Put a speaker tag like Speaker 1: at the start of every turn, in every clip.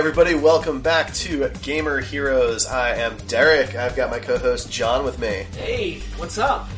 Speaker 1: Everybody, welcome back to Gamer Heroes. I am Derek. I've got my co-host John with me.
Speaker 2: Hey, what's up?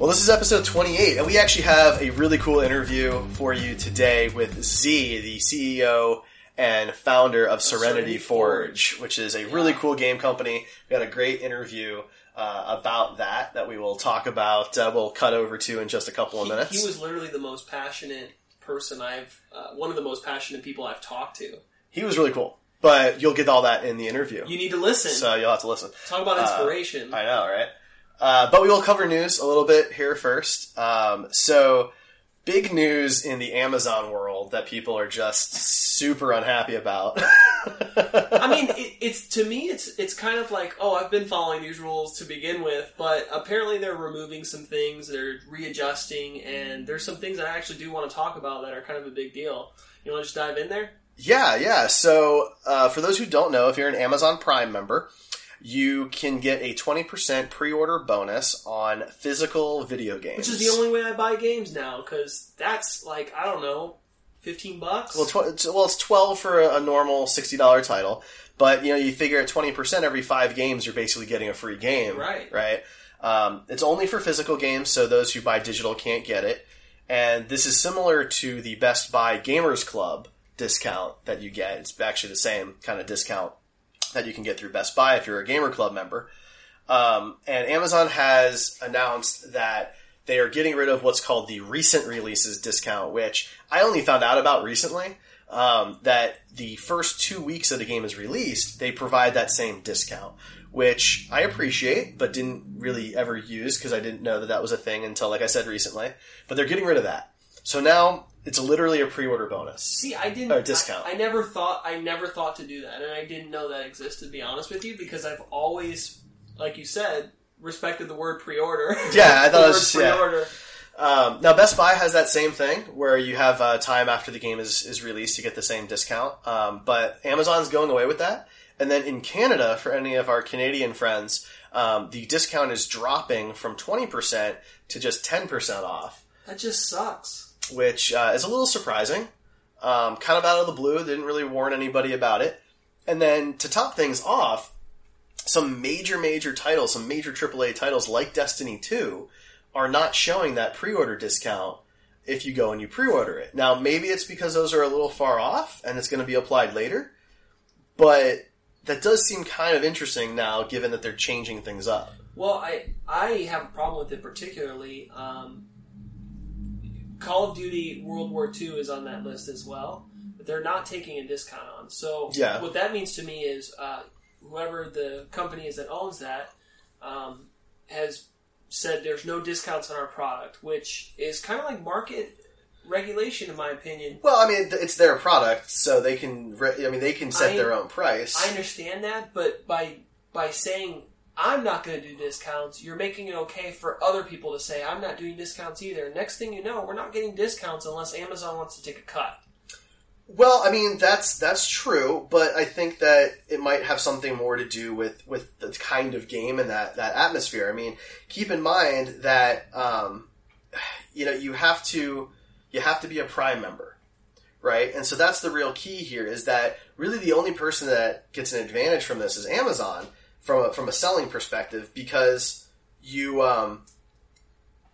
Speaker 1: Well, this is episode 28, and we actually have a really cool interview for you today with Z, the CEO and founder of Serenity,
Speaker 2: Serenity
Speaker 1: Forge,
Speaker 2: Forge.
Speaker 1: which is a really cool game company. We had a great interview uh, about that that we will talk about. Uh, we'll cut over to in just a couple of
Speaker 2: He,
Speaker 1: minutes.
Speaker 2: he was literally the most passionate person I've, uh, one of the most passionate people I've talked to.
Speaker 1: He was really cool, but you'll get all that in the interview.
Speaker 2: You need to listen.
Speaker 1: so you'll have to listen.
Speaker 2: Talk about inspiration.
Speaker 1: I know, right? Uh, but we will cover news a little bit here first. Um, so, big news in the Amazon world that people are just super unhappy about.
Speaker 2: I mean, it, it's to me, it's it's kind of like, oh, I've been following these rules to begin with, but apparently they're removing some things, they're readjusting, and there's some things that I actually do want to talk about that are kind of a big deal. You want to just dive in there?
Speaker 1: Yeah, yeah. So, uh, for those who don't know, if you're an Amazon Prime member, you can get a 20% pre order bonus on physical video games.
Speaker 2: Which is the only way I buy games now, because that's like I don't know, fifteen bucks.
Speaker 1: Well, tw- it's- well, it's twelve for a, a normal sixty dollar title, but you know you figure at twenty percent every five games, you're basically getting a free game,
Speaker 2: Right.
Speaker 1: Right. Um, it's only for physical games, so those who buy digital can't get it. And this is similar to the Best Buy Gamers Club discount that you get. It's actually the same kind of discount that you can get through Best Buy if you're a Gamer Club member. Um, and Amazon has announced that they are getting rid of what's called the recent releases discount, which I only found out about recently. Um, that the first two weeks of the game is released, they provide that same discount, which I appreciate, but didn't really ever use because I didn't know that that was a thing until, like I said recently. But they're getting rid of that. So now it's literally a pre-order bonus.
Speaker 2: See, I didn't.
Speaker 1: Or discount.
Speaker 2: I, I never thought. I never thought to do that, and I didn't know that existed. To be honest with you, because I've always, like you said, respected the word pre-order.
Speaker 1: Yeah, I thought it was just-
Speaker 2: pre-order.
Speaker 1: Um, now, Best Buy has that same thing where you have uh, time after the game is, is released to get the same discount. Um, but Amazon's going away with that. And then in Canada, for any of our Canadian friends, um, the discount is dropping from 20% to just 10% off,
Speaker 2: That just sucks.
Speaker 1: Which uh, is a little surprising. Um, kind of out of the blue, didn't really warn anybody about it. And then to top things off, some major, major titles, some major AAA titles like Destiny 2 are not showing that pre-order discount if you go and you pre-order it. Now, maybe it's because those are a little far off and it's going to be applied later, but that does seem kind of interesting now, given that they're changing things up.
Speaker 2: Well, I I have a problem with it particularly. Um, Call of Duty World War II is on that list as well, but they're not taking a discount on. So
Speaker 1: Yeah.
Speaker 2: what that means to me is uh, whoever the company is that owns that um, has said there's no discounts on our product, which is kind of like market regulation, in my opinion.
Speaker 1: Well, I mean, it's their product, so they can. Re- I mean, they can set
Speaker 2: I-
Speaker 1: their own price.
Speaker 2: I understand that, but by by saying I'm not going to do discounts, you're making it okay for other people to say I'm not doing discounts either. Next thing you know, we're not getting discounts unless Amazon wants to take a cut.
Speaker 1: Well, I mean that's that's true, but I think that it might have something more to do with with the kind of game and that that atmosphere. I mean, keep in mind that um, you know you have to you have to be a Prime member, right? And so that's the real key here is that really the only person that gets an advantage from this is Amazon from a, from a selling perspective because you um,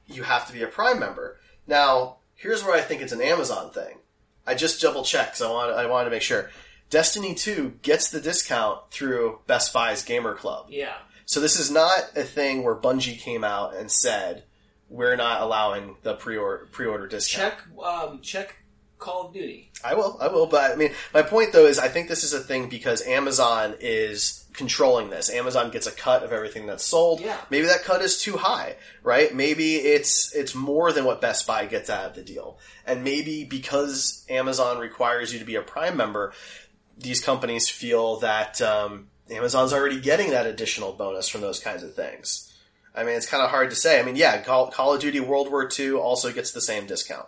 Speaker 1: you have to be a Prime member. Now, here's where I think it's an Amazon thing. I just double checked, so I wanted, I wanted to make sure. Destiny 2 gets the discount through Best Buy's Gamer Club.
Speaker 2: Yeah.
Speaker 1: So this is not a thing where Bungie came out and said, we're not allowing the pre-order, pre-order discount.
Speaker 2: Check um, check Call of Duty.
Speaker 1: I will, I will. But I mean, my point though is, I think this is a thing because Amazon is controlling this. Amazon gets a cut of everything that's sold.
Speaker 2: Yeah.
Speaker 1: Maybe that cut is too high, right? Maybe it's it's more than what Best Buy gets out of the deal, and maybe because Amazon requires you to be a Prime member, these companies feel that um, Amazon's already getting that additional bonus from those kinds of things. I mean, it's kind of hard to say. I mean, yeah, Call, Call of Duty World War II also gets the same discount.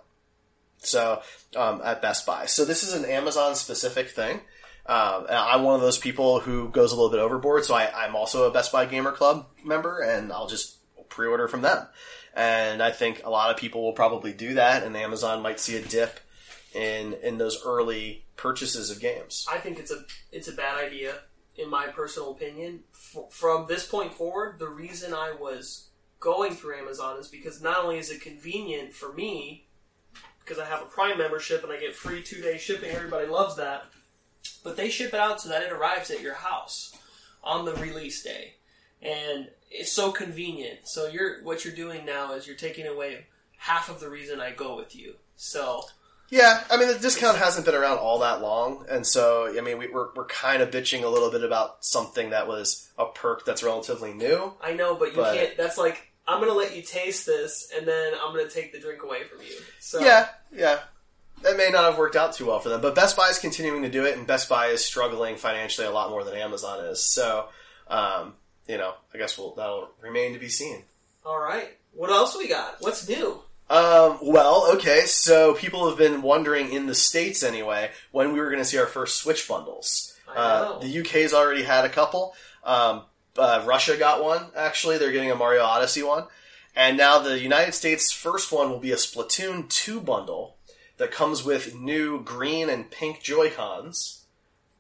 Speaker 1: So um, at Best Buy. So this is an Amazon specific thing. Um, I'm one of those people who goes a little bit overboard. So I, I'm also a Best Buy Gamer Club member, and I'll just pre-order from them. And I think a lot of people will probably do that, and Amazon might see a dip in in those early purchases of games.
Speaker 2: I think it's a it's a bad idea, in my personal opinion. F- from this point forward, the reason I was going through Amazon is because not only is it convenient for me, because I have a Prime membership and I get free two day shipping, everybody loves that, but they ship it out so that it arrives at your house on the release day, and it's so convenient. So you're what you're doing now is you're taking away half of the reason I go with you. So
Speaker 1: Yeah, I mean the discount hasn't been around all that long, and so I mean we, we're we're kind of bitching a little bit about something that was a perk that's relatively new.
Speaker 2: I know, but you
Speaker 1: But-
Speaker 2: can't. That's like I'm gonna let you taste this, and then I'm gonna take the drink away from you. So
Speaker 1: Yeah, yeah. That may not have worked out too well for them, but Best Buy is continuing to do it, and Best Buy is struggling financially a lot more than Amazon is. So, um, you know, I guess we'll, that'll remain to be seen.
Speaker 2: All right. What else we got? What's new?
Speaker 1: Um, well, okay, so people have been wondering in the States anyway, when we were going to see our first Switch bundles.
Speaker 2: I
Speaker 1: Uh, the UK's already had a couple. Um, uh, Russia got one, actually. They're getting a Mario Odyssey one. And now the United States' first one will be a Splatoon 2 bundle that comes with new green and pink Joy-Cons,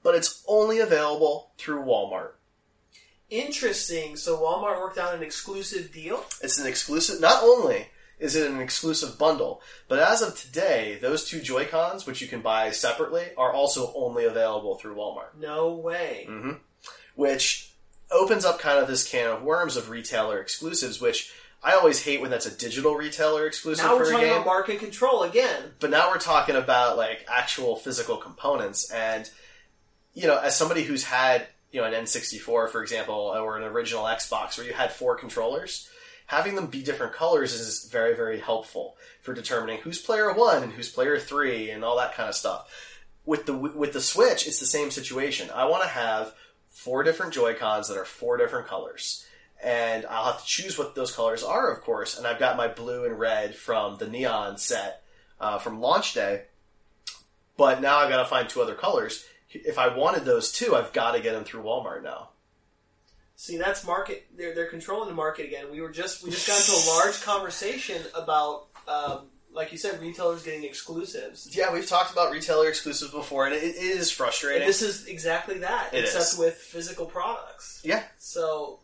Speaker 1: but it's only available through Walmart.
Speaker 2: Interesting. So Walmart worked out an exclusive deal.
Speaker 1: It's an exclusive. Not only is it an exclusive bundle, but as of today, those two Joy Cons, which you can buy separately, are also only available through Walmart,
Speaker 2: No way. Mm-hmm.
Speaker 1: which opens up kind of this can of worms of retailer exclusives. Which I always hate when that's a digital retailer exclusive
Speaker 2: Now we're talking
Speaker 1: game.
Speaker 2: about market control again.
Speaker 1: but now we're talking about like actual physical components and you know as somebody who's had you know an n64 for example or an original xbox where you had four controllers having them be different colors is very very helpful for determining who's player one and who's player three and all that kind of stuff with the with the switch it's the same situation i want to have four different joy cons that are four different colors and I'll have to choose what those colors are, of course. And I've got my blue and red from the neon set uh, from launch day, but now I've got to find two other colors. If I wanted those two, I've got to get them through Walmart now.
Speaker 2: See, that's market. They're they're controlling the market again. We were just we just got into a large conversation about, um, like you said, retailers getting exclusives.
Speaker 1: Yeah, we've talked about retailer exclusives before, and it, it is frustrating.
Speaker 2: And this is exactly that,
Speaker 1: It
Speaker 2: except
Speaker 1: is.
Speaker 2: with physical products.
Speaker 1: yeah,
Speaker 2: So,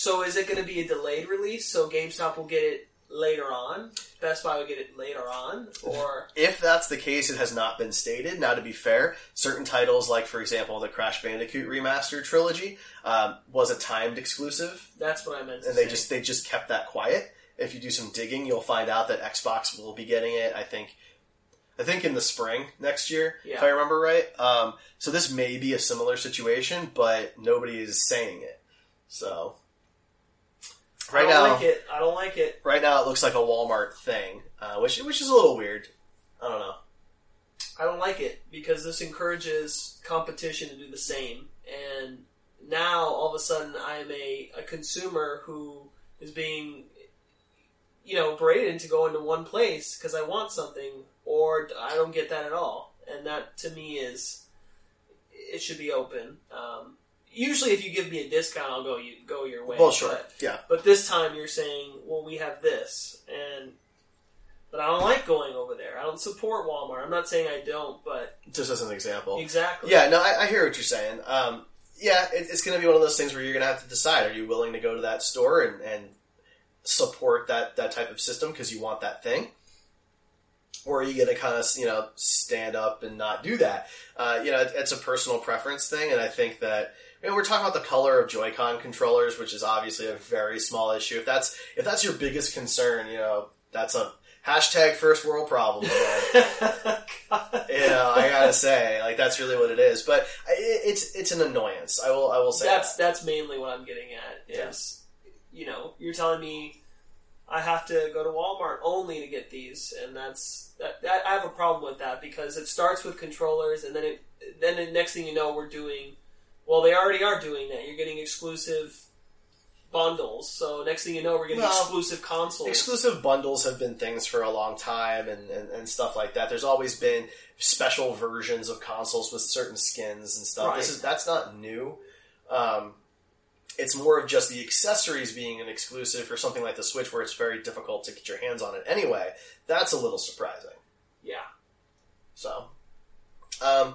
Speaker 2: so is it going to be a delayed release? So GameStop will get it later on. Best Buy will get it later on, or
Speaker 1: if that's the case, it has not been stated. Now, to be fair, certain titles, like for example the Crash Bandicoot remastered trilogy, um, was a timed exclusive,
Speaker 2: that's what I meant. To
Speaker 1: and they
Speaker 2: say.
Speaker 1: just they just kept that quiet. If you do some digging, you'll find out that Xbox will be getting it. I think, I think in the spring next year, if I remember right. Um, so this may be a similar situation, but nobody is saying it. So right
Speaker 2: I don't
Speaker 1: now,
Speaker 2: like it. I don't like it.
Speaker 1: right now it looks like a Walmart thing, uh, which which is a little weird. I don't know.
Speaker 2: I don't like it because this encourages competition to do the same. And now all of a sudden I'm a, a consumer who is being, you know, braided to go into one place because I want something or I don't get that at all. And that to me is, it should be open. Um, usually if you give me a discount, I'll go you go your way.
Speaker 1: Well, sure,
Speaker 2: But,
Speaker 1: yeah.
Speaker 2: but this time you're saying, well, we have this, and but I don't like going over there. I don't support Walmart. I'm not saying I don't, but
Speaker 1: Just as an example.
Speaker 2: exactly.
Speaker 1: Yeah, no, I, I hear what you're saying. Um, yeah, it, it's going to be one of those things where you're going to have to decide: are you willing to go to that store and, and support that that type of system because you want that thing, or are you going to kind of you know stand up and not do that? Uh, you know, it, it's a personal preference thing, and I think that. Mean, we're talking about the color of Joy-Con controllers, which is obviously a very small issue. If that's if that's your biggest concern, you know, that's a hashtag first world problem. you know, I gotta say, like that's really what it is. But it, it's it's an annoyance. I will I will say
Speaker 2: that's
Speaker 1: that.
Speaker 2: that's mainly what I'm getting at. Is you know you're telling me I have to go to Walmart only to get these, and that's that, that, I have a problem with that because it starts with controllers, and then it then the next thing you know we're doing. Well, they already are doing that. You're getting exclusive bundles. So next thing you know, we're getting
Speaker 1: Well,
Speaker 2: exclusive consoles.
Speaker 1: Exclusive bundles have been things for a long time and, and, and stuff like that. There's always been special versions of consoles with certain skins and stuff. This is that's not new. Um, it's more of just the accessories being an exclusive for something like the Switch, where it's very difficult to get your hands on it anyway. That's a little surprising.
Speaker 2: yeah.
Speaker 1: So, um,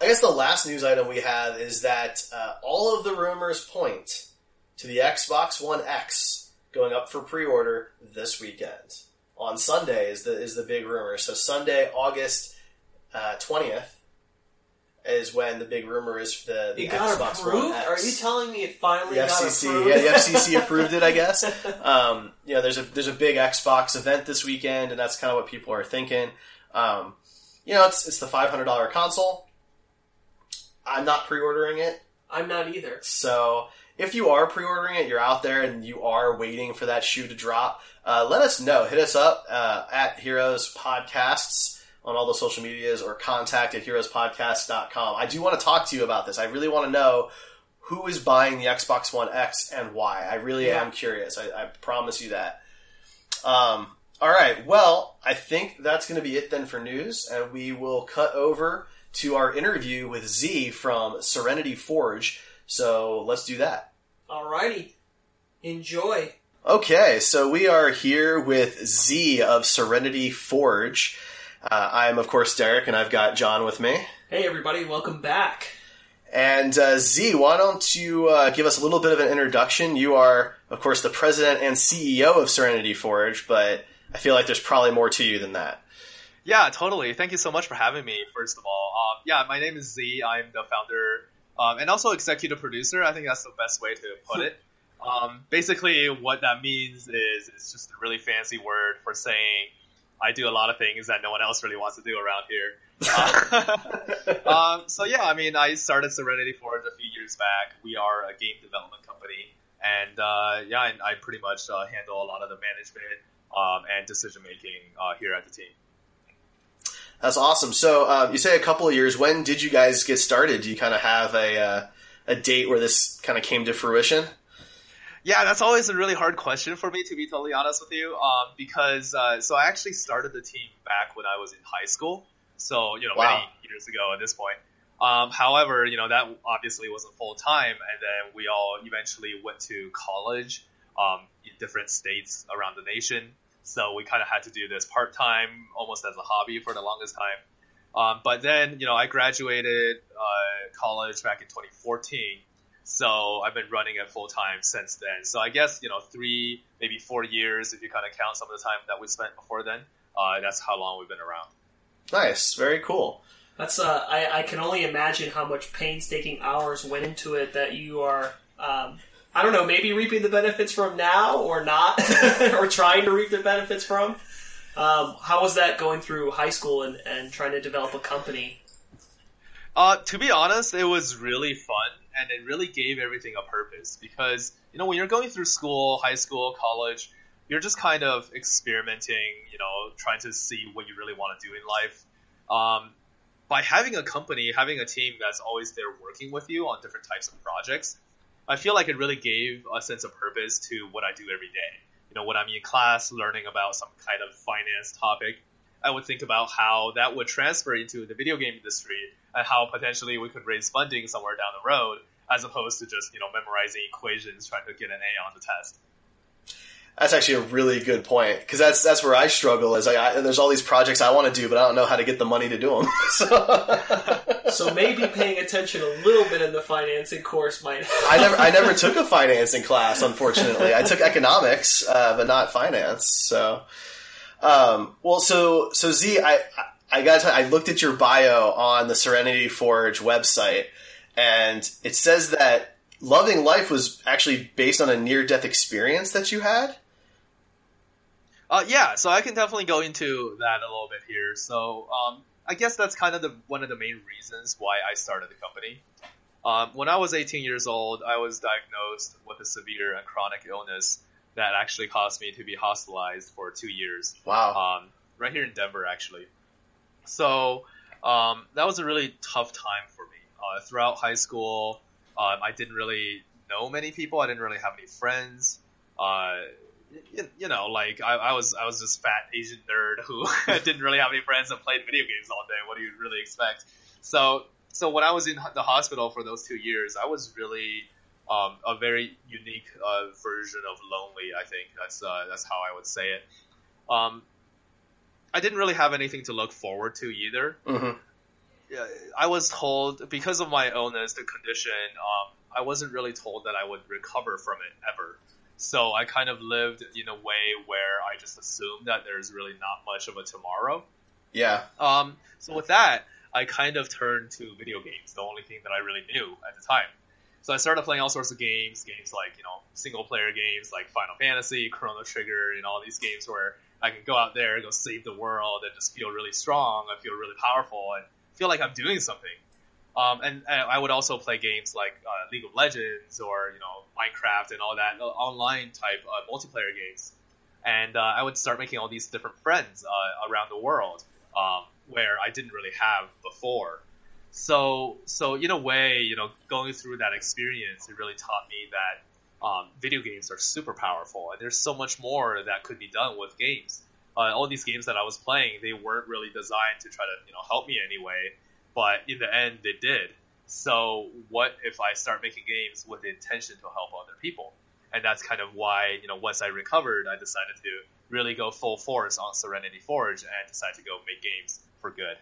Speaker 1: I guess the last news item we have is that uh, all of the rumors point to the Xbox One X going up for pre-order this weekend. On Sunday is the is the big rumor. So Sunday, August uh, twentieth, is when the big rumor is for the, the
Speaker 2: It got
Speaker 1: Xbox
Speaker 2: approved.
Speaker 1: One X.
Speaker 2: Are you telling me it finally
Speaker 1: the FCC,
Speaker 2: approved?
Speaker 1: yeah, the FCC approved it, I guess. Um, you know, there's a there's a big Xbox event this weekend, and that's kind of what people are thinking. Um, you know, it's it's the five hundred dollar console. I'm not pre-ordering it,
Speaker 2: I'm not either.
Speaker 1: so if you are pre-ordering it, you're out there and you are waiting for that shoe to drop. Uh, let us know. Hit us up uh, at Heroes Podcasts on all the social medias or contact at heroespodcast.com. I do want to talk to you about this. I really want to know who is buying the Xbox One X and why. I really
Speaker 2: Yeah.
Speaker 1: am curious. I, I promise you that. Um, all right. Well, I think that's going to be it then for news, and we will cut over to our interview with Z from Serenity Forge. So let's do that.
Speaker 2: Alrighty, enjoy.
Speaker 1: Okay, so we are here with Z of Serenity Forge. Uh, I'm, of course, Derek, and I've got John with me.
Speaker 2: Hey everybody, welcome back.
Speaker 1: And uh, Z, why don't you uh, give us a little bit of an introduction? You are, of course, the president and CEO of Serenity Forge, but I feel like there's probably more to you than that.
Speaker 3: Yeah, totally. Thank you so much for having me, first of all. Um, yeah, my name is Z. I'm the founder um, and also executive producer. I think that's the best way to put it. Um, basically, what that means is it's just a really fancy word for saying I do a lot of things that no one else really wants to do around here. Uh, um, so yeah, I mean, I started Serenity Forge a few years back. We are a game development company, and uh, yeah, and I pretty much uh, handle a lot of the management um, and decision making uh, here at the team.
Speaker 1: That's awesome. So um, you say a couple of years. When did you guys get started? Do you kind of have a uh, a date where this kind of came to fruition?
Speaker 3: Yeah, that's always a really hard question for me, to be totally honest with you. Um, because uh, so I actually started the team back when I was in high school, so you know
Speaker 1: Wow.
Speaker 3: many years ago at this point. Um, however, you know that obviously wasn't full time, and then we all eventually went to college um, in different states around the nation. So we kind of had to do this part time, almost as a hobby for the longest time. Um, but then, you know, I graduated uh, college back in 2014. So I've been running it full time since then. So I guess, you know, three, maybe four years, if you kind of count some of the time that we spent before then, uh, that's how long we've been around.
Speaker 1: Nice, very cool.
Speaker 2: That's uh, I, I can only imagine how much painstaking hours went into it that you are, um, I don't know, maybe reaping the benefits from now or not, or trying to reap the benefits from. Um, how was that going through high school and, and trying to develop a company?
Speaker 3: Uh, to be honest, it was really fun and it really gave everything a purpose because, you know, when you're going through school, high school, college, you're just kind of experimenting, you know, trying to see what you really want to do in life. Um, by having a company, having a team that's always there working with you on different types of projects, I feel like it really gave a sense of purpose to what I do every day. You know, when I'm in class learning about some kind of finance topic, I would think about how that would transfer into the video game industry and how potentially we could raise funding somewhere down the road, as opposed to just you know memorizing equations trying to get an A on the test.
Speaker 1: That's actually a really good point because that's that's where I struggle. Is like I, there's all these projects I want to do, but I don't know how to get the money to do them. so
Speaker 2: So maybe paying attention a little bit in the financing course might.
Speaker 1: I never I never took a financing class. Unfortunately, I took economics, uh, but not finance. So, um, well, so so Z, I I got I looked at your bio on the Serenity Forge website, and it says that loving life was actually based on a near death experience that you had.
Speaker 3: Uh, yeah, so I can definitely go into that a little bit here. So um, I guess that's kind of the one of the main reasons why I started the company. Um, when I was 18 years old, I was diagnosed with a severe and chronic illness that actually caused me to be hospitalized for two years.
Speaker 1: Wow.
Speaker 3: Um, right here in Denver, actually. So um, that was a really tough time for me. Uh, throughout high school, um, I didn't really know many people. I didn't really have any friends. Uh, you, you know, like I, I was, I was this fat Asian nerd who didn't really have any friends and played video games all day. What do you really expect? So, so when I was in the hospital for those two years, I was really um, a very unique uh, version of lonely. I think that's uh, that's how I would say it. Um, I didn't really have anything to look forward to either.
Speaker 1: Mhm.
Speaker 3: Yeah, I was told because of my illness, the condition, um, I wasn't really told that I would recover from it ever. So I kind of lived in a way where I just assumed that there's really not much of a tomorrow.
Speaker 1: Yeah.
Speaker 3: Um, so with that, I kind of turned to video games, the only thing that I really knew at the time. So I started playing all sorts of games, games like, you know, single player games like Final Fantasy, Chrono Trigger, and all these games where I can go out there, go save the world, and just feel really strong, I feel really powerful, and feel like I'm doing something. Um, and, and I would also play games like uh, League of Legends or, you know, Minecraft and all that uh, online type uh, multiplayer games. And uh, I would start making all these different friends uh, around the world um, where I didn't really have before. So, so in a way, you know, going through that experience, it really taught me that um, video games are super powerful, and there's so much more that could be done with games. Uh, all these games that I was playing, they weren't really designed to try to, you know, help me anyway, but in the end, they did. So, what if I start making games with the intention to help other people? And that's kind of why, you know, once I recovered, I decided to really go full force on Serenity Forge and decide to go make games for good.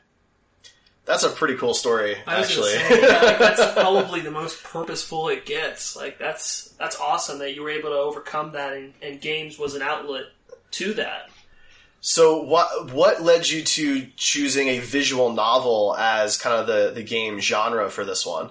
Speaker 1: That's a pretty cool story,
Speaker 2: I
Speaker 1: actually.
Speaker 2: say, yeah, like, that's probably the most purposeful it gets. Like that's that's awesome that you were able to overcome that, and, and games was an outlet to that.
Speaker 1: So, what what led you to choosing a visual novel as kind of the the game genre for this one?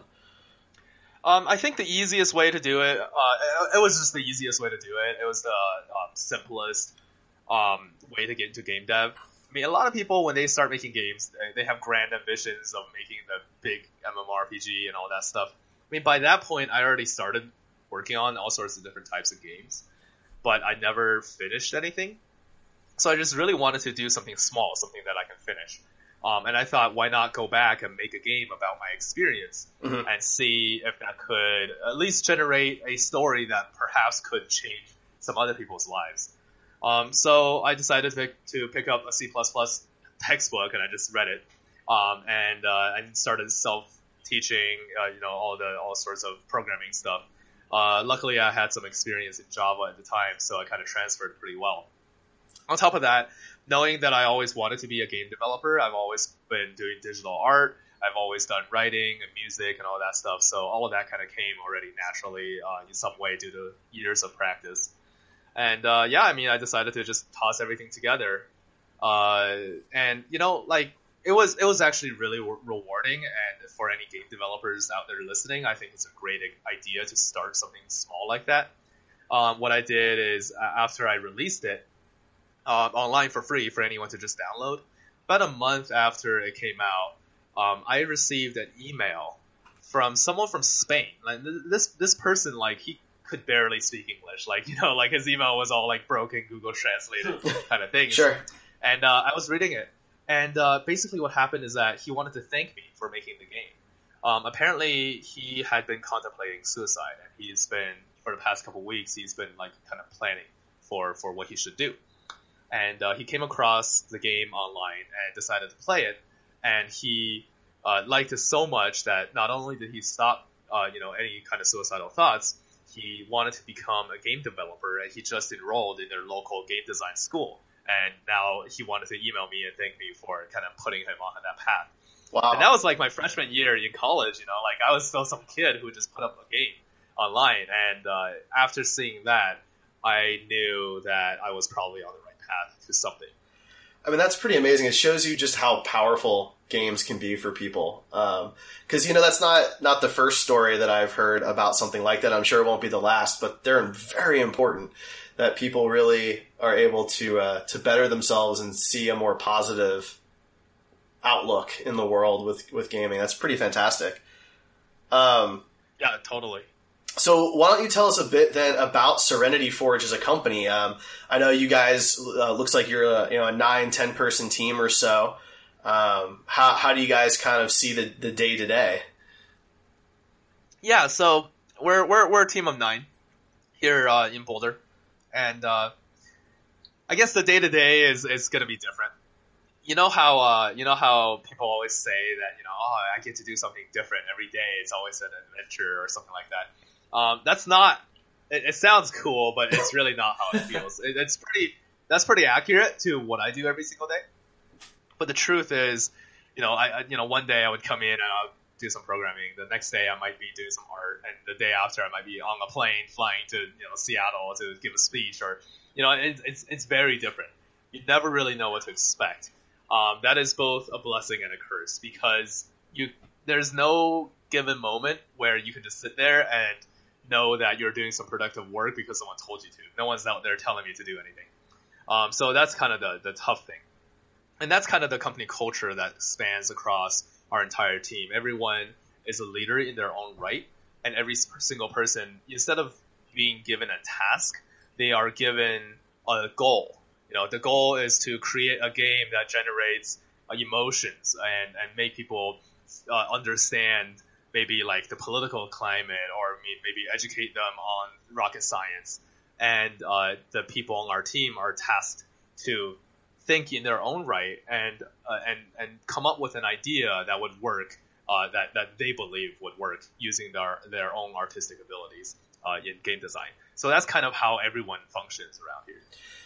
Speaker 3: Um, I think the easiest way to do it, uh, it, was just the easiest way to do it. It was the um, simplest um, way to get into game dev. I mean, a lot of people when they start making games, they, they have grand ambitions of making the big MMORPG and all that stuff. I mean, by that point, I already started working on all sorts of different types of games, but I never finished anything. So I just really wanted to do something small, something that I can finish. Um, and I thought, why not go back and make a game about my experience and see if that could at least generate a story that perhaps could change some other people's lives. Um, so I decided to pick, to pick up a C++ textbook and I just read it. Um, and, uh, I started self-teaching, uh, you know, all the, all sorts of programming stuff. Uh, luckily I had some experience in Java at the time, so I kind of transferred pretty well. On top of that, knowing that I always wanted to be a game developer, I've always been doing digital art. I've always done writing and music and all that stuff. So all of that kind of came already naturally uh, in some way due to years of practice. And uh, yeah, I mean, I decided to just toss everything together. Uh, and you know, like it was it was actually really re- rewarding. And for any game developers out there listening, I think it's a great idea to start something small like that. Um, what I did is after I released it uh, online for free for anyone to just download, about a month after it came out, um, I received an email from someone from Spain. Like this this person, like he could barely speak English. Like you know, like his email was all like broken Google translated kind of thing.
Speaker 1: Sure.
Speaker 3: And uh, I was reading it, and uh, basically what happened is that he wanted to thank me for making the game. Um, apparently, he had been contemplating suicide, and he's been for the past couple weeks. He's been like kind of planning for for what he should do. And uh, he came across the game online and decided to play it, and he uh, liked it so much that not only did he stop, uh, you know, any kind of suicidal thoughts, he wanted to become a game developer, and he just enrolled in their local game design school. And now he wanted to email me and thank me for kind of putting him on that path.
Speaker 1: Wow.
Speaker 3: And that was like my freshman year in college, you know, like I was still some kid who just put up a game online. And uh, after seeing that, I knew that I was probably on the to something.
Speaker 1: I mean, that's pretty amazing. It shows you just how powerful games can be for people. Because you know that's not not the first story that I've heard about something like that. I'm sure it won't be the last, but they're very important that people really are able to uh, to better themselves and see a more positive outlook in the world with with gaming. That's pretty fantastic. Um,
Speaker 3: Yeah, totally.
Speaker 1: So why don't you tell us a bit then about Serenity Forge as a company? Um, I know you guys uh, looks like you're a, you know a nine ten person team or so. Um, how how do you guys kind of see the the day to day?
Speaker 3: Yeah, so we're we're we're a team of nine here uh, in Boulder, and uh, I guess the day to day is is gonna be different. You know how uh, you know how people always say that you know oh I get to do something different every day. It's always an adventure or something like that. Um, that's not. It, it sounds cool, but it's really not how it feels. It, it's pretty. That's pretty accurate to what I do every single day. But the truth is, you know, I, I you know one day I would come in and I'll do some programming. The next day I might be doing some art, and the day after I might be on a plane flying to you know Seattle to give a speech, or you know it, it's it's very different. You never really know what to expect. Um, that is both a blessing and a curse because you there's no given moment where you can just sit there and know that you're doing some productive work because someone told you to. No one's out there telling you to do anything. Um, so that's kind of the the tough thing and that's kind of the company culture that spans across our entire team. Everyone is a leader in their own right, and every single person, instead of being given a task, they are given a goal. You know, the goal is to create a game that generates emotions and and make people uh, understand maybe like the political climate or maybe educate them on rocket science. And uh, the people on our team are tasked to think in their own right and uh, and and come up with an idea that would work uh, that that they believe would work using their their own artistic abilities uh, in game design. So that's kind of how everyone functions around here.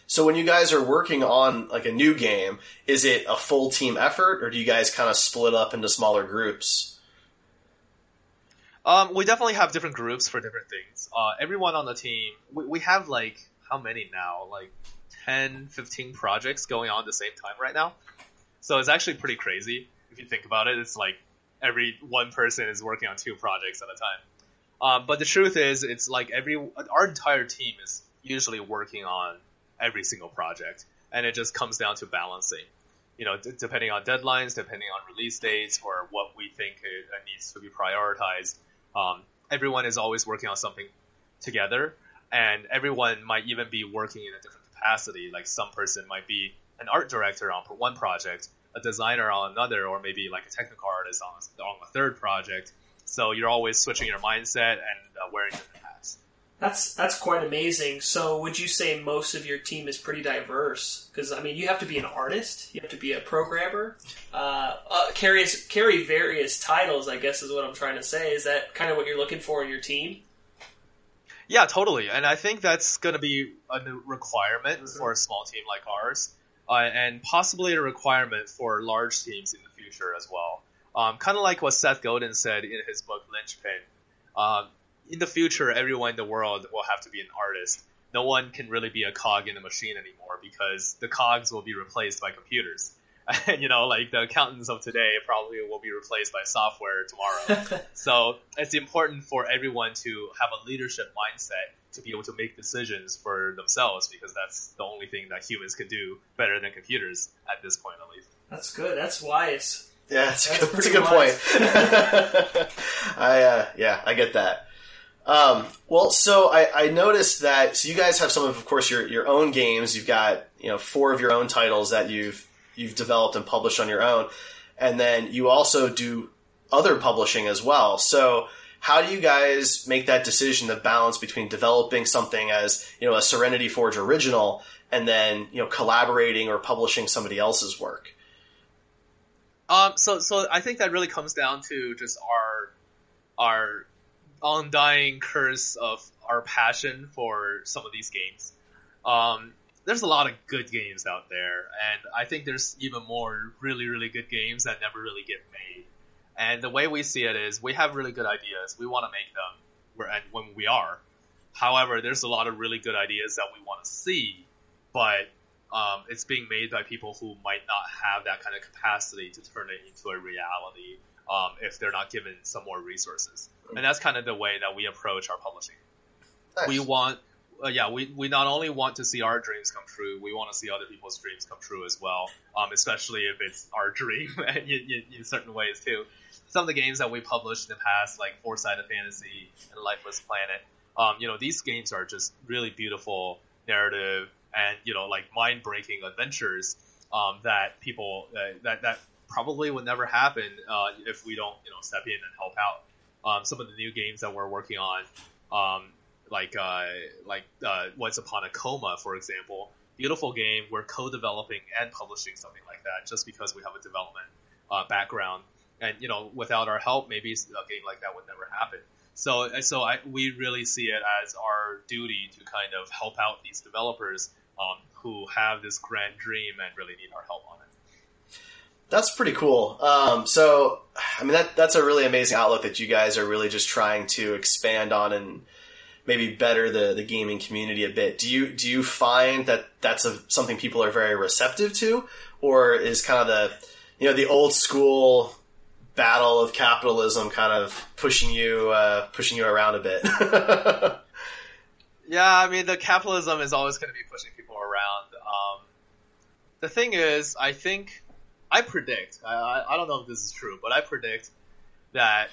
Speaker 1: So when you guys are working on like a new game, is it a full team effort, or do you guys kind of split up into smaller groups?
Speaker 3: Um, we definitely have different groups for different things. Uh, everyone on the team, we, we have like how many now? Like 10, 15 projects going on at the same time right now. So it's actually pretty crazy if you think about it. It's like every one person is working on two projects at a time. Um, but the truth is, it's like every our entire team is usually working on every single project, and it just comes down to balancing. You know, d- depending on deadlines, depending on release dates, or what we think it, it needs to be prioritized. Um, everyone is always working on something together, and everyone might even be working in a different capacity. Like some person might be an art director on one project, a designer on another, or maybe like a technical artist on, on a third project. So you're always switching your mindset and uh, wearing different.
Speaker 2: That's that's quite amazing. So, would you say most of your team is pretty diverse? Because I mean, you have to be an artist, you have to be a programmer, uh, uh, carry carry various titles. I guess is what I'm trying to say. Is that kind of what you're looking for in your team?
Speaker 3: Yeah, totally. And I think that's going to be a requirement for a small team like ours, uh, and possibly a requirement for large teams in the future as well. Um, kind of like what Seth Godin said in his book Linchpin. Um, in the future, everyone in the world will have to be an artist. No one can really be a cog in a machine anymore because the cogs will be replaced by computers. you know, like the accountants of today probably will be replaced by software tomorrow. so it's important for everyone to have a leadership mindset to be able to make decisions for themselves because that's the only thing that humans can do better than computers at this point, at least.
Speaker 2: That's good. That's wise.
Speaker 1: Yeah, that's,
Speaker 2: That's
Speaker 1: a good, that's a
Speaker 2: pretty
Speaker 1: good point. I uh, yeah, I get that. Um, well, so I, I noticed that so you guys have some of, of course, your your own games. You've got you know four of your own titles that you've you've developed and published on your own, and then you also do other publishing as well. So how do you guys make that decision, the balance between developing something as you know a Serenity Forge original and then you know collaborating or publishing somebody else's work?
Speaker 3: Um, so so I think that really comes down to just our our undying curse of our passion for some of these games. Um, there's a lot of good games out there, and I think there's even more really really good games that never really get made. And the way we see it is, we have really good ideas. We want to make them, when we are. However, there's a lot of really good ideas that we want to see, but um, it's being made by people who might not have that kind of capacity to turn it into a reality um, if they're not given some more resources. And that's kind of the way that we approach our publishing.
Speaker 1: Nice.
Speaker 3: We want, uh, yeah, we, we not only want to see our dreams come true, we want to see other people's dreams come true as well. Um, especially if it's our dream in, in, in certain ways too. Some of the games that we published in the past, like Four Sided Fantasy and Lifeless Planet, um, you know, these games are just really beautiful narrative and you know, like mind breaking adventures um, that people uh, that that probably would never happen uh, if we don't you know step in and help out. Um, some of the new games that we're working on, um, like uh, like uh, Once Upon a Coma, for example, beautiful game. We're co-developing and publishing something like that just because we have a development uh, background, and you know, without our help, maybe a game like that would never happen. So, so I, we really see it as our duty to kind of help out these developers um, who have this grand dream and really need our help on it.
Speaker 1: That's pretty cool. Um, so, I mean, that that's a really amazing outlook that you guys are really just trying to expand on and maybe better the, the gaming community a bit. Do you do you find that that's a, something people are very receptive to, or is kind of the you know the old school battle of capitalism kind of pushing you uh, pushing you around a bit?
Speaker 3: Yeah, I mean, the capitalism is always going to be pushing people around. Um, the thing is, I think, I predict, I, I don't know if this is true, but I predict that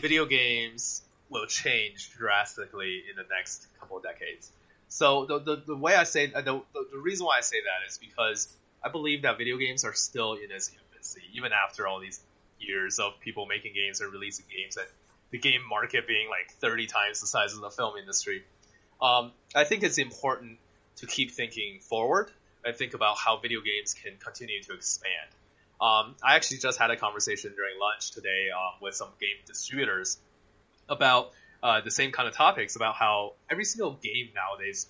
Speaker 3: video games will change drastically in the next couple of decades. So the, the, the way I say, the, the, the reason why I say that is because I believe that video games are still in its infancy, even after all these years of people making games and releasing games and the game market being like 30 times the size of the film industry. Um, I think it's important to keep thinking forward and think about how video games can continue to expand. Um, I actually just had a conversation during lunch today um, with some game distributors about uh, the same kind of topics about how every single game nowadays,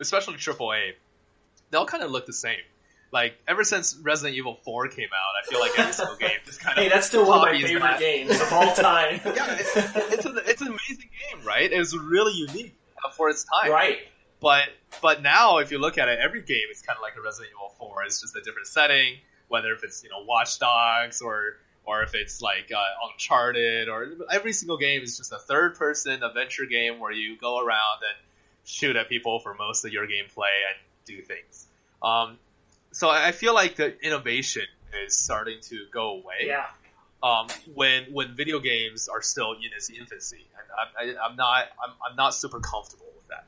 Speaker 3: especially AAA, they all kind of look the same. Like ever since Resident Evil 4 came out, I feel like every single game just kind of
Speaker 2: Hey, that's still one of my favorite
Speaker 3: that.
Speaker 2: games of all time.
Speaker 3: Yeah, it's, it's, a, it's an amazing game, right? It was really unique for its time.
Speaker 2: right.
Speaker 3: But but now, if you look at it, every game is kind of like a Resident Evil 4. It's just a different setting, whether if it's you know Watch Dogs or or if it's like uh, Uncharted, or every single game is just a third-person adventure game where you go around and shoot at people for most of your gameplay and do things. Um, so I feel like the innovation is starting to go away
Speaker 2: Yeah.
Speaker 3: um, when when video games are still in its infancy, and I, I, I'm not I'm, I'm not super comfortable with that.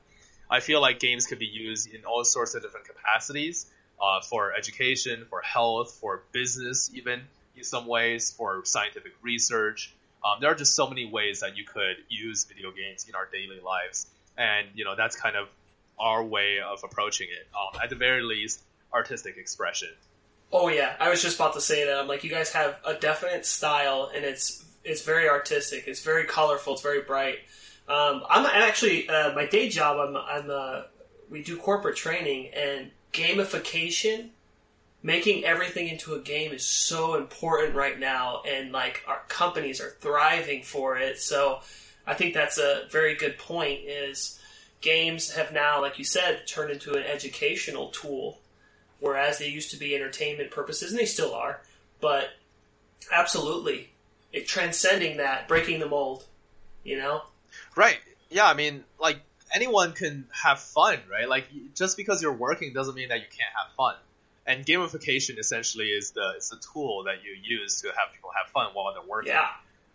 Speaker 3: I feel like games could be used in all sorts of different capacities uh, for education, for health, for business, even in some ways for scientific research. Um, there are just so many ways that you could use video games in our daily lives, and you know that's kind of our way of approaching it. Um, at the very least, artistic expression.
Speaker 2: Oh yeah, I was just about to say that. I'm like, you guys have a definite style, and it's it's very artistic. It's very colorful. It's very bright. Um, I'm actually uh, my day job. I'm I'm uh, we do corporate training and gamification. Making everything into a game is so important right now, and like our companies are thriving for it. So, I think that's a very good point. Is games have now, like you said, turned into an educational tool whereas they used to be entertainment purposes, and they still are. But absolutely, it transcending that, breaking the mold. You know,
Speaker 3: Right. Yeah, I mean, like anyone can have fun, right? Like just because you're working doesn't mean that you can't have fun. And gamification essentially is the it's a tool that you use to have people have fun while they're working.
Speaker 2: yeah,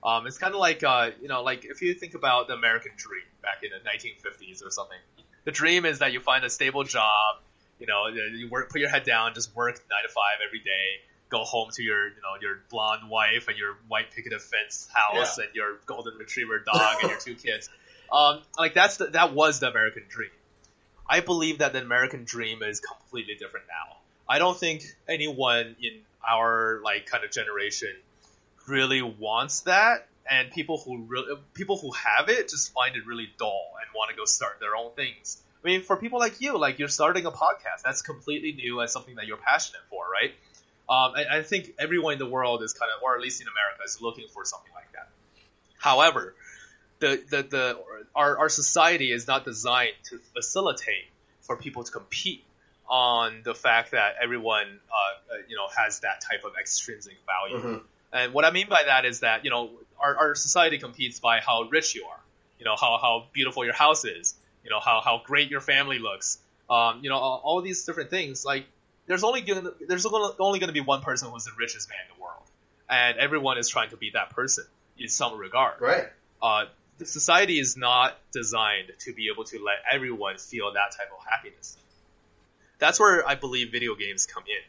Speaker 3: Um, it's kind of like uh, you know, like if you think about the American dream back in the 1950s or something. The dream is that you find a stable job, you know, you work, put your head down, just work nine to five every day, go home to your, you know, your blonde wife and your white picket fence house and your golden retriever dog and your two kids. Um, like that's the, that was the American dream. I believe that the American dream is completely different now. I don't think anyone in our like kind of generation really wants that, and people who really people who have it just find it really dull and want to go start their own things. I mean, for people like you, like you're starting a podcast, that's completely new and something that you're passionate for, right? Um, and I think everyone in the world is kind of, or at least in America, is looking for something like that. However, the the, the our, our society is not designed to facilitate for people to compete on the fact that everyone, uh, uh, you know, has that type of extrinsic value.
Speaker 1: Mhm.
Speaker 3: And what I mean by that is that you know our, our society competes by how rich you are, you know how, how beautiful your house is, you know how, how great your family looks, um, you know all, all these different things. Like there's only gonna, there's only going to be one person who's the richest man in the world, and everyone is trying to be that person in some regard.
Speaker 1: Right.
Speaker 3: Uh, the society is not designed to be able to let everyone feel that type of happiness. That's where I believe video games come in.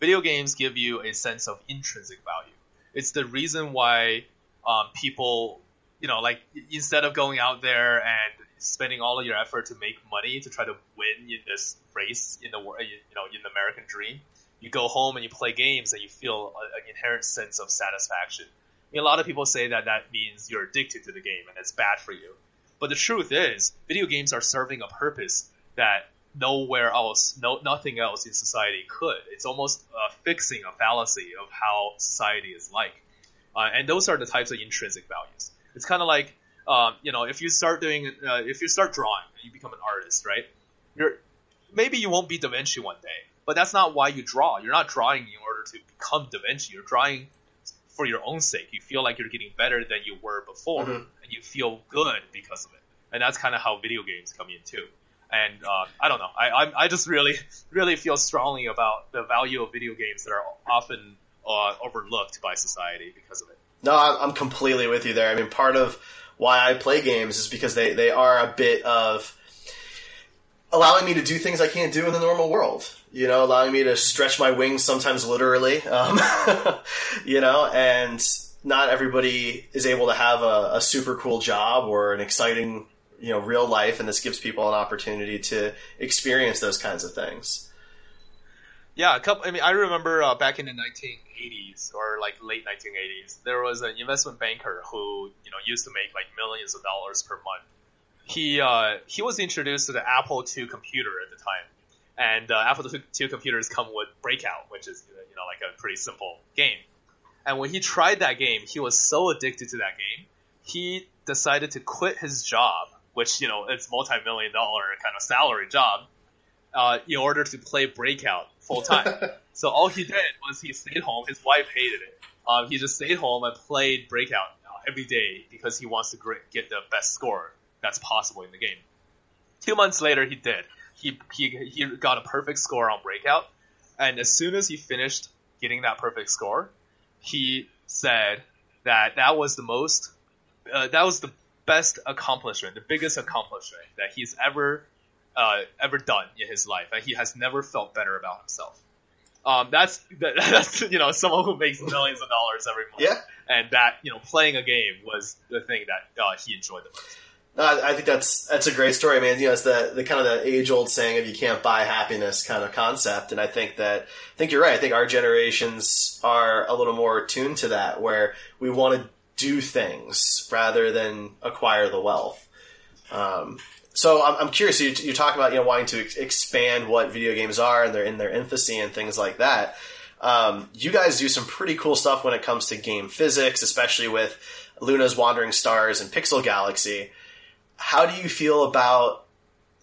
Speaker 3: Video games give you a sense of intrinsic value. It's the reason why um, people, you know, like instead of going out there and spending all of your effort to make money to try to win in this race in the you know in the American dream, you go home and you play games and you feel an inherent sense of satisfaction. Mean, a lot of people say that that means you're addicted to the game and it's bad for you. But the truth is, video games are serving a purpose that nowhere else, no, nothing else in society could. It's almost uh, fixing a fallacy of how society is like. Uh, and those are the types of intrinsic values. It's kind of like, um, you know, if you start doing, uh, if you start drawing, you become an artist, right? You're maybe you won't be Da Vinci one day, but that's not why you draw. You're not drawing in order to become Da Vinci. You're drawing for your own sake. You feel like you're getting better than you were before,
Speaker 1: Mhm.
Speaker 3: and you feel good because of it. And that's kind of how video games come in too. And uh, I don't know. I, I I just really really feel strongly about the value of video games that are often uh, overlooked by society because of it.
Speaker 1: No, I'm I'm completely with you there. I mean, part of why I play games is because they, they are a bit of allowing me to do things I can't do in the normal world. You know, allowing me to stretch my wings sometimes literally. Um, you know, and not everybody is able to have a, a super cool job or an exciting, you know, real life, and this gives people an opportunity to experience those kinds of things.
Speaker 3: Yeah, a couple. I mean, I remember uh, back in the 1980s or like late 1980s, there was an investment banker who you know used to make like millions of dollars per month. He uh, he was introduced to the Apple II computer at the time, and uh, Apple II computers come with Breakout, which is you know like a pretty simple game. And when he tried that game, he was so addicted to that game, he decided to quit his job, which you know it's multi-million dollar kind of salary job, uh, in order to play Breakout full time. so all he did was he stayed home. His wife hated it. Um, he just stayed home and played Breakout every day because he wants to get the best score that's possible in the game. Two months later, he did. He, he, he got a perfect score on Breakout, and as soon as he finished getting that perfect score, he said that that was the most, uh, that was the best accomplishment, the biggest accomplishment that he's ever uh, ever done in his life, and he has never felt better about himself. Um, that's that, that's you know someone who makes millions of dollars every month,
Speaker 1: Yeah.
Speaker 3: and that you know playing a game was the thing that uh, he enjoyed the most.
Speaker 1: I I think that's that's a great story, man. You know, it's the the kind of the age old saying of you can't buy happiness kind of concept, and I think that I think you're right. I think our generations are a little more attuned to that, where we want to do things rather than acquire the wealth. Um, so I'm, I'm curious. You, you talk about you know wanting to ex- expand what video games are, and they're in their infancy and things like that. Um, you guys do some pretty cool stuff when it comes to game physics, especially with Luna's Wandering Stars and Pixel Galaxy how do you feel about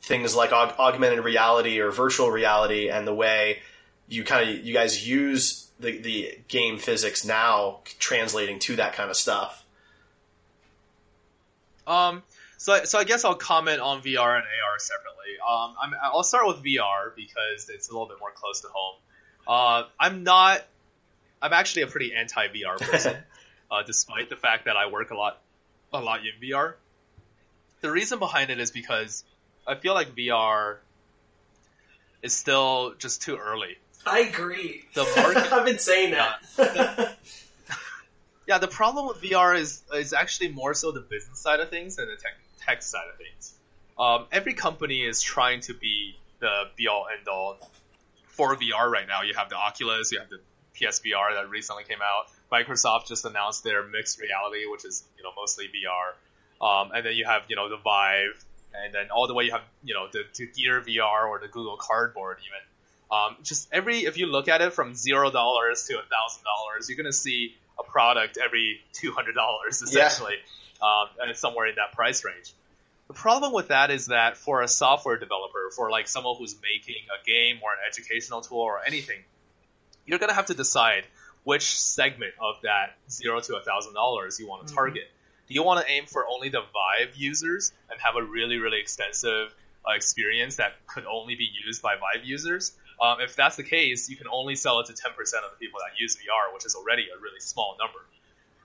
Speaker 1: things like aug- augmented reality or virtual reality and the way you kind of you guys use the, the game physics now translating to that kind of stuff
Speaker 3: Um, so, so I guess I'll comment on VR and AR separately. Um, I'm, I'll start with VR because it's a little bit more close to home. Uh, I'm not. I'm actually a pretty anti VR person, uh, despite the fact that I work a lot, a lot in VR. The reason behind it is because I feel like VR is still just too early.
Speaker 2: I agree.
Speaker 3: The market-
Speaker 2: I've been saying that.
Speaker 3: Yeah, the problem with VR is is actually more so the business side of things than the tech tech side of things. Um, every company is trying to be the be all end all for VR right now. You have the Oculus, you have the PSVR that recently came out. Microsoft just announced their mixed reality, which is you know mostly VR. Um, and then you have you know the Vive, and then all the way you have you know the, the Gear VR or the Google Cardboard even. Um, just every if you look at it from zero dollars to a thousand dollars, you're gonna see a product every two hundred dollars essentially, um, and it's somewhere in that price range. the problem with that is that for a software developer, for like someone who's making a game or an educational tool or anything, you're gonna have to decide which segment of that zero to a thousand dollars you want to target. Do you want to aim for only the Vive users and have a really really extensive uh, experience that could only be used by Vive users? Um, if that's the case, you can only sell it to 10% of the people that use VR, which is already a really small number.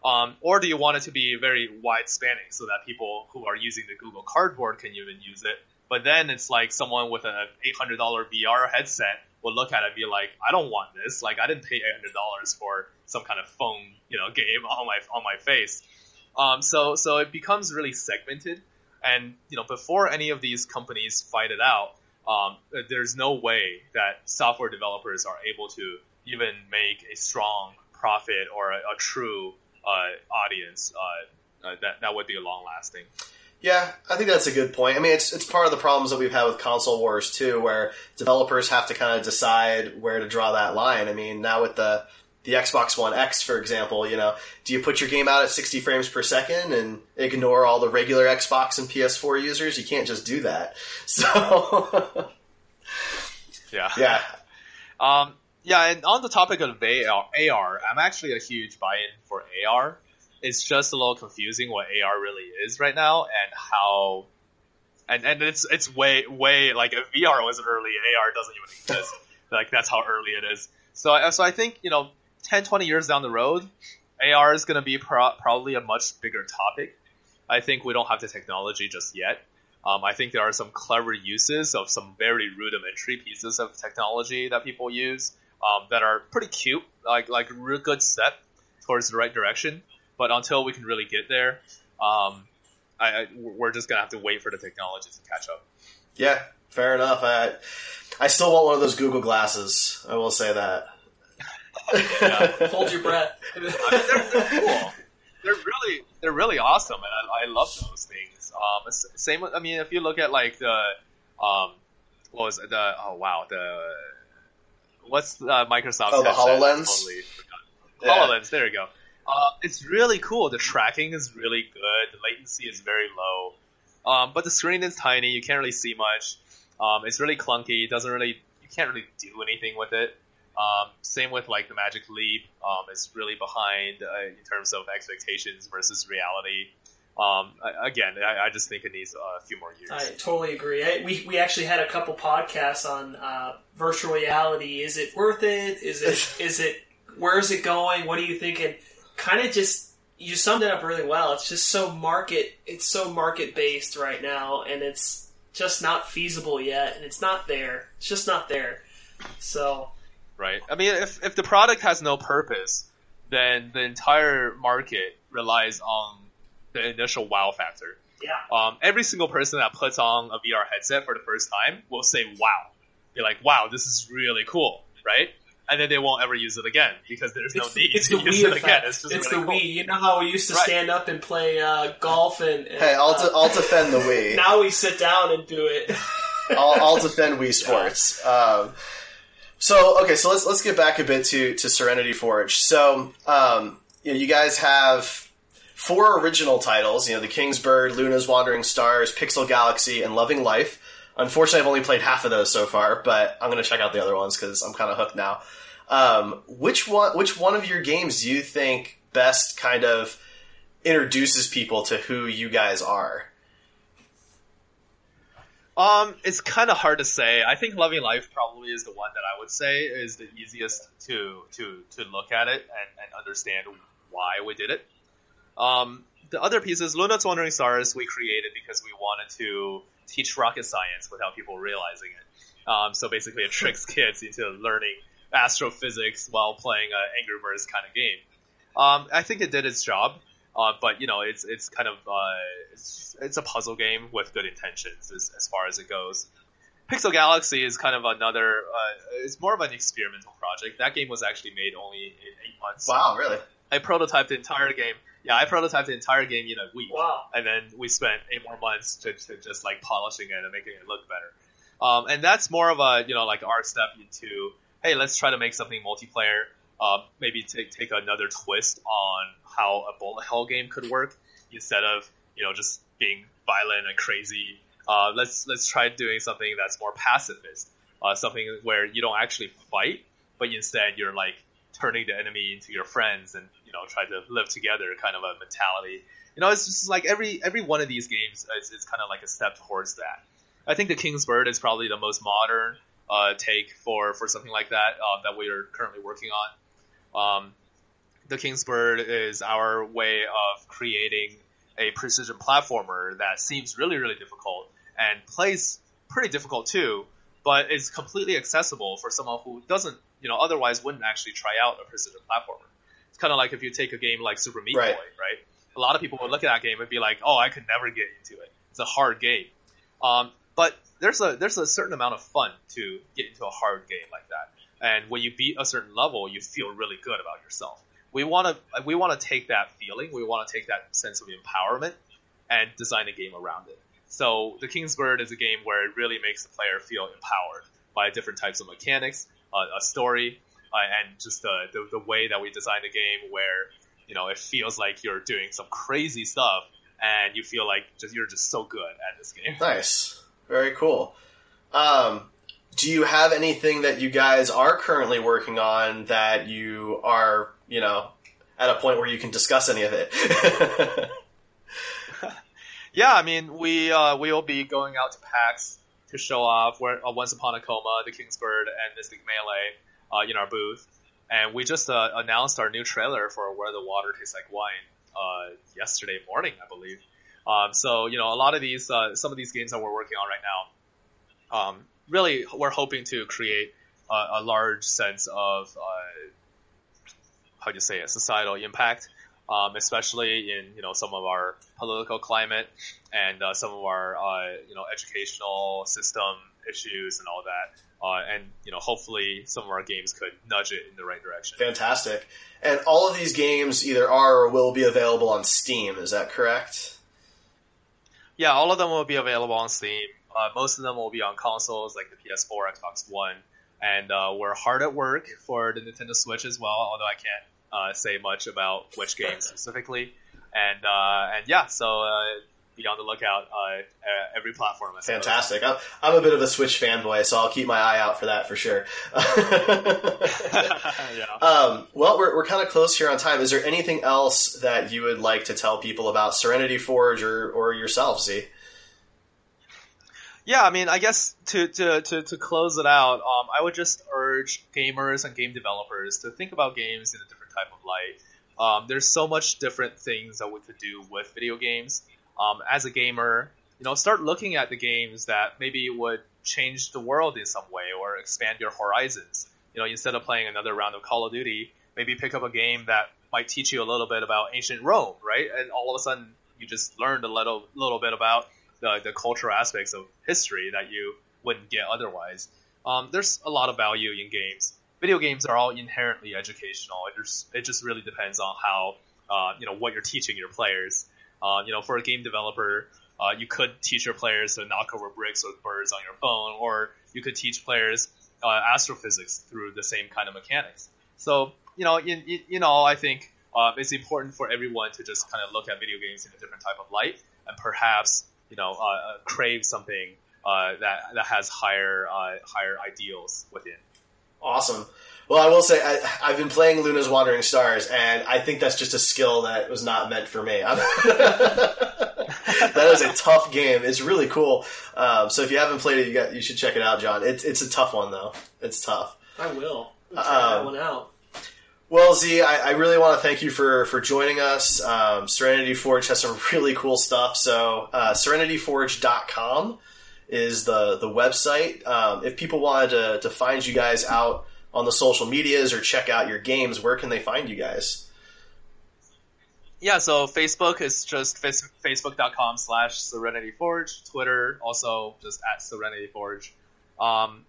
Speaker 3: Um, or do you want it to be very wide spanning so that people who are using the Google Cardboard can even use it? But then it's like someone with an $800 VR headset will look at it and be like, I don't want this. Like, I didn't pay $800 for some kind of phone, you know, game on my on my face. Um, so so it becomes really segmented, and you know, before any of these companies fight it out, um, there's no way that software developers are able to even make a strong profit or a, a true uh, audience uh, uh, that that would be long lasting.
Speaker 1: Yeah, I think that's a good point. I mean, it's it's part of the problems that we've had with console wars too, where developers have to kind of decide where to draw that line. I mean, now with the the Xbox One X, for example, you know, do you put your game out at 60 frames per second and ignore all the regular Xbox and PS4 users? You can't just do that. So,
Speaker 3: yeah,
Speaker 1: yeah,
Speaker 3: um, yeah. And on the topic of AR, AR, I'm actually a huge buy-in for AR. It's just a little confusing what AR really is right now and how. And, and it's it's way way like if VR wasn't early, AR doesn't even exist. like that's how early it is. So so I think you know 10, 20 years down the road, AR is going to be pro- probably a much bigger topic. I think we don't have the technology just yet. Um, I think there are some clever uses of some very rudimentary pieces of technology that people use um, that are pretty cute, like like a real good step towards the right direction. But until we can really get there, um, I, I, we're just gonna have to wait for the technology to catch up.
Speaker 1: Yeah, fair enough. I I still want one of those Google glasses. I will say that.
Speaker 2: Yeah. Hold your breath.
Speaker 3: I mean, they're, they're, cool. They're really they're really awesome, and I, I love those things. Um, same. I mean, if you look at like the um, what was it? the oh wow the what's uh, Microsoft's
Speaker 1: oh, the? Hololens.
Speaker 3: Totally yeah. Hololens. There you go. Uh, it's really cool. The tracking is really good. The latency is very low. Um, but the screen is tiny. You can't really see much. Um, it's really clunky. It doesn't really. You can't really do anything with it. Um, same with like the Magic Leap. Um, it's really behind uh, in terms of expectations versus reality. Um, again, I, I, just think it needs a few more years.
Speaker 2: I totally agree. I, we we actually had a couple podcasts on uh, virtual reality. Is it worth it? Is it is it where is it going? What are you thinking? Kind of just you summed it up really well. It's just so market. It's so market based right now, and it's just not feasible yet. And it's not there. It's just not there. So
Speaker 3: right? I mean, if, if the product has no purpose, then the entire market relies on the initial wow factor.
Speaker 2: Yeah.
Speaker 3: Um, every single person that puts on a VR headset for the first time will say wow. Be like, wow, this is really cool, right? And then they won't ever use it again because there's
Speaker 2: it's,
Speaker 3: no need
Speaker 2: it's
Speaker 3: to
Speaker 2: the
Speaker 3: use
Speaker 2: Wii
Speaker 3: it
Speaker 2: effect.
Speaker 3: again. It's, just
Speaker 2: it's
Speaker 3: really
Speaker 2: the
Speaker 3: cool.
Speaker 2: Wii. You know how we used to
Speaker 3: Right.
Speaker 2: stand up and play uh, golf and, and
Speaker 1: Hey, I'll,
Speaker 2: uh,
Speaker 1: I'll defend the Wii.
Speaker 2: now we sit down and do it.
Speaker 1: I'll, I'll defend Wii Sports. Um, so okay, so let's let's get back a bit to to Serenity Forge. So um, you know, you guys have four original titles. You know, The King's Bird, Luna's Wandering Stars, Pixel Galaxy, and Loving Life. Unfortunately, I've only played half of those so far, but I'm going to check out the other ones because I'm kind of hooked now. Um, which one? Which one of your games do you think best kind of introduces people to who you guys are?
Speaker 3: Um, it's kind of hard to say. I think Loving Life probably is the one that I would say is the easiest to to to look at it and, and understand why we did it. Um, the other pieces, Luna's Wandering Stars, we created because we wanted to teach rocket science without people realizing it. Um, so basically, it tricks kids into learning astrophysics while playing an Angry Birds kind of game. Um, I think it did its job. Uh, but you know, it's it's kind of uh, it's, it's a puzzle game with good intentions as, as far as it goes. Pixel Galaxy is kind of another. Uh, it's more of an experimental project. That game was actually made only in eight months.
Speaker 1: Wow, really?
Speaker 3: I prototyped the entire game. Yeah, I prototyped the entire game in a week.
Speaker 2: Wow.
Speaker 3: And then we spent eight more months to, to just like polishing it and making it look better. Um, and that's more of a you know like our step into hey, let's try to make something multiplayer. Uh, maybe take take another twist on how a bullet hell game could work instead of you know just being violent and crazy. Uh, let's let's try doing something that's more pacifist, uh, something where you don't actually fight, but instead you're like turning the enemy into your friends and you know try to live together kind of a mentality. You know, it's just like every every one of these games is, is kind of like a step towards that. I think the King's Bird is probably the most modern uh, take for for something like that uh, that we are currently working on. Um, the King's Bird is our way of creating a precision platformer that seems really really difficult and plays pretty difficult too, but is completely accessible for someone who doesn't you know otherwise wouldn't actually try out a precision platformer. It's kind of like if you take a game like Super Meat
Speaker 1: Right.
Speaker 3: Boy, right? A lot of people would look at that game and be like, "Oh, I could never get into it. It's a hard game." Um, but there's a there's a certain amount of fun to get into a hard game like that. And when you beat a certain level, you feel really good about yourself. We want to we want to take that feeling, we want to take that sense of empowerment, and design a game around it. So the King's Bird is a game where it really makes the player feel empowered by different types of mechanics, uh, a story, uh, and just the, the the way that we design the game, where you know it feels like you're doing some crazy stuff, and you feel like just you're just so good at this game.
Speaker 1: Nice. Very cool. Um, do you have anything that you guys are currently working on that you are, you know, at a point where you can discuss any of it?
Speaker 3: Yeah, I mean, we uh, we will be going out to PAX to show off where uh, Once Upon a Coma, the King's Bird, and Mystic Melee uh, in our booth, and we just uh, announced our new trailer for Where the Water Tastes Like Wine uh, yesterday morning, I believe. Um, so you know, a lot of these, uh, some of these games that we're working on right now, um, really, we're hoping to create a, a large sense of uh, how do you say it, societal impact um, especially in you know some of our political climate and uh, some of our uh, you know educational system issues and all that. Uh, and you know, hopefully, some of our games could nudge it in the right direction.
Speaker 1: Fantastic. And all of these games either are or will be available on Steam. Is that correct?
Speaker 3: Yeah, all of them will be available on Steam. Uh, most of them will be on consoles like the PS4, Xbox One, and uh, we're hard at work for the Nintendo Switch as well. Although I can't uh, say much about which game specifically. And uh, and yeah, so uh, be on the lookout uh, every platform. I.
Speaker 1: Fantastic. I'm, I'm a bit of a Switch fanboy, so I'll keep my eye out for that for sure.
Speaker 3: yeah.
Speaker 1: um, well, we're, we're kind of close here on time. Is there anything else that you would like to tell people about Serenity Forge or, or yourself, Z?
Speaker 3: Yeah, I mean, I guess to, to, to, to close it out, um, I would just urge gamers and game developers to think about games in a different type of light. Um, there's so much different things that we could do with video games. Um, as a gamer, you know, start looking at the games that maybe would change the world in some way or expand your horizons. You know, instead of playing another round of Call of Duty, maybe pick up a game that might teach you a little bit about ancient Rome, right? And all of a sudden, you just learned a little little bit about the, the cultural aspects of history that you wouldn't get otherwise. Um, there's a lot of value in games. Video games are all inherently educational. It just, it just really depends on how, uh, you know, what you're teaching your players. Uh, you know, for a game developer, uh, you could teach your players to knock over bricks or birds on your phone, or you could teach players uh, astrophysics through the same kind of mechanics. So, you know, in, in, you know, I think uh, it's important for everyone to just kind of look at video games in a different type of light, and perhaps you know, uh, crave something uh, that that has higher uh, higher ideals within.
Speaker 1: Awesome. Well, I will say I, I've been playing Luna's Wandering Stars, and I think that's just a skill that was not meant for me. that is a tough game. It's really cool. Um, so if you haven't played it, you got you should check it out, John. It's it's a tough one though. It's tough.
Speaker 2: I will. I'll try that
Speaker 1: Um,
Speaker 2: one out.
Speaker 1: Well, Z, I, I really want to thank you for, for joining us. Um, Serenity Forge has some really cool stuff. So, uh, serenityforge.com is the, the website. Um, if people wanted to, to find you guys out on the social medias or check out your games, where can they find you guys?
Speaker 3: Yeah, so Facebook is just face- facebook.com slash Serenity Forge. Twitter also just at Serenity Forge. Um,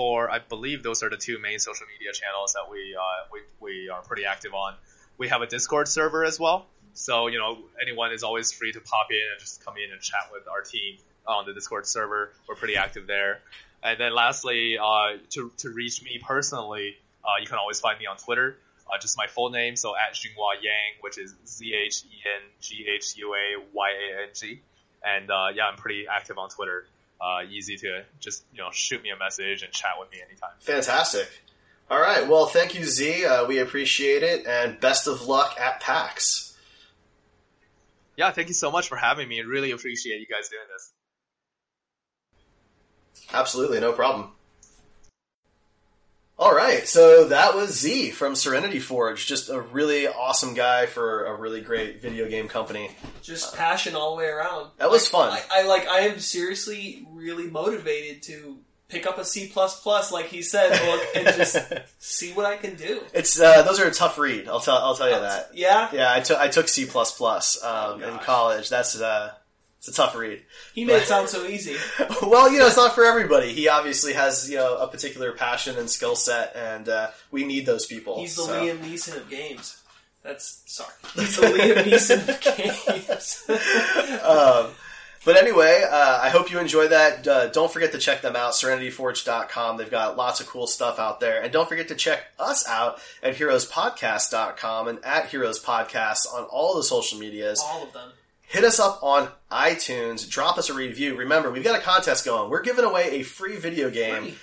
Speaker 3: for I believe those are the two main social media channels that we uh, we we are pretty active on. We have a Discord server as well, so you know anyone is always free to pop in and just come in and chat with our team on the Discord server. We're pretty active there. And then lastly, uh, to to reach me personally, uh, you can always find me on Twitter. Uh, just my full name, so at Zhenghua Yang, which is Z H E N G H U A Y A N G. And uh, yeah, I'm pretty active on Twitter. Uh, easy to just you know shoot me a message and chat with me anytime.
Speaker 1: Fantastic. All right. Well, thank you, Z. Uh, we appreciate it, and best of luck at PAX.
Speaker 3: Yeah, thank you so much for having me. I really appreciate you guys doing this.
Speaker 1: Absolutely, no problem. All right, so that was Z from Serenity Forge. Just a really awesome guy for a really great video game company.
Speaker 2: Just passion all the way around.
Speaker 1: That was fun.
Speaker 2: I, I like. I am seriously really motivated to pick up a C plus plus, like he said, book, and just see what I can do.
Speaker 1: It's uh, those are a tough read. I'll tell I'll tell you that.
Speaker 2: Yeah,
Speaker 1: Yeah, I took I took C plus plus
Speaker 2: Oh,
Speaker 1: um, in college. That's uh, it's a tough read.
Speaker 2: he made it sound so easy.
Speaker 1: well, you know, it's not for everybody. He obviously has you know a particular passion and skill set, and uh, we need those people.
Speaker 2: He's the
Speaker 1: so.
Speaker 2: Liam Neeson of games. That's sorry. He's the Liam Neeson of games.
Speaker 1: um, but anyway, uh, I hope you enjoy that. Uh, don't forget to check them out, serenityforge.com. They've got lots of cool stuff out there. And don't forget to check us out at heroespodcast.com and at Heroes Podcast on all the social medias.
Speaker 2: All of them.
Speaker 1: Hit us up on iTunes. Drop us a review. Remember, we've got a contest going. We're giving away a free video game.
Speaker 2: Free.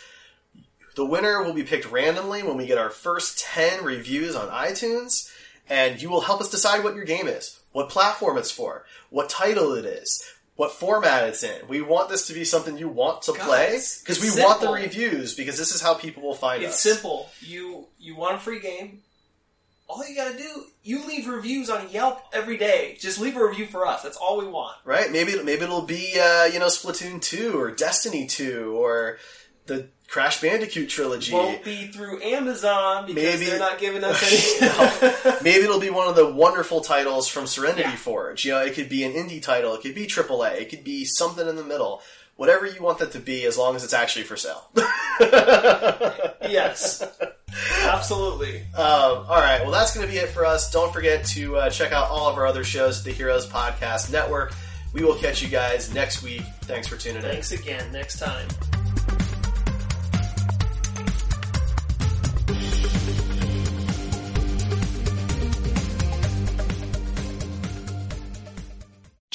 Speaker 1: The winner will be picked randomly when we get our first 10 reviews on iTunes, and you will help us decide what your game is, what platform it's for, what title it is, what format it's in. We want this to be something you want to play because we
Speaker 2: it's
Speaker 1: want the reviews because this is how people will find
Speaker 2: It's
Speaker 1: us.
Speaker 2: It's simple. You you want a free game. All you gotta do, you leave reviews on Yelp every day. Just leave a review for us. That's all we want.
Speaker 1: Right? Maybe maybe it'll be uh, you know Splatoon 2 or Destiny 2 or the Crash Bandicoot trilogy.
Speaker 2: Won't be through Amazon because
Speaker 1: Maybe-
Speaker 2: they're not giving us any.
Speaker 1: Maybe it'll be one of the wonderful titles from Serenity
Speaker 2: Yeah.
Speaker 1: Forge. You know, it could be an indie title, it could be AAA, it could be something in the middle. Whatever you want that to be, as long as it's actually for sale.
Speaker 2: yes, absolutely.
Speaker 1: Um, all right, well, that's going to be it for us. Don't forget to uh, check out all of our other shows at the Heroes Podcast Network. We will catch you guys next week. Thanks for tuning in.
Speaker 2: Thanks again. Next time.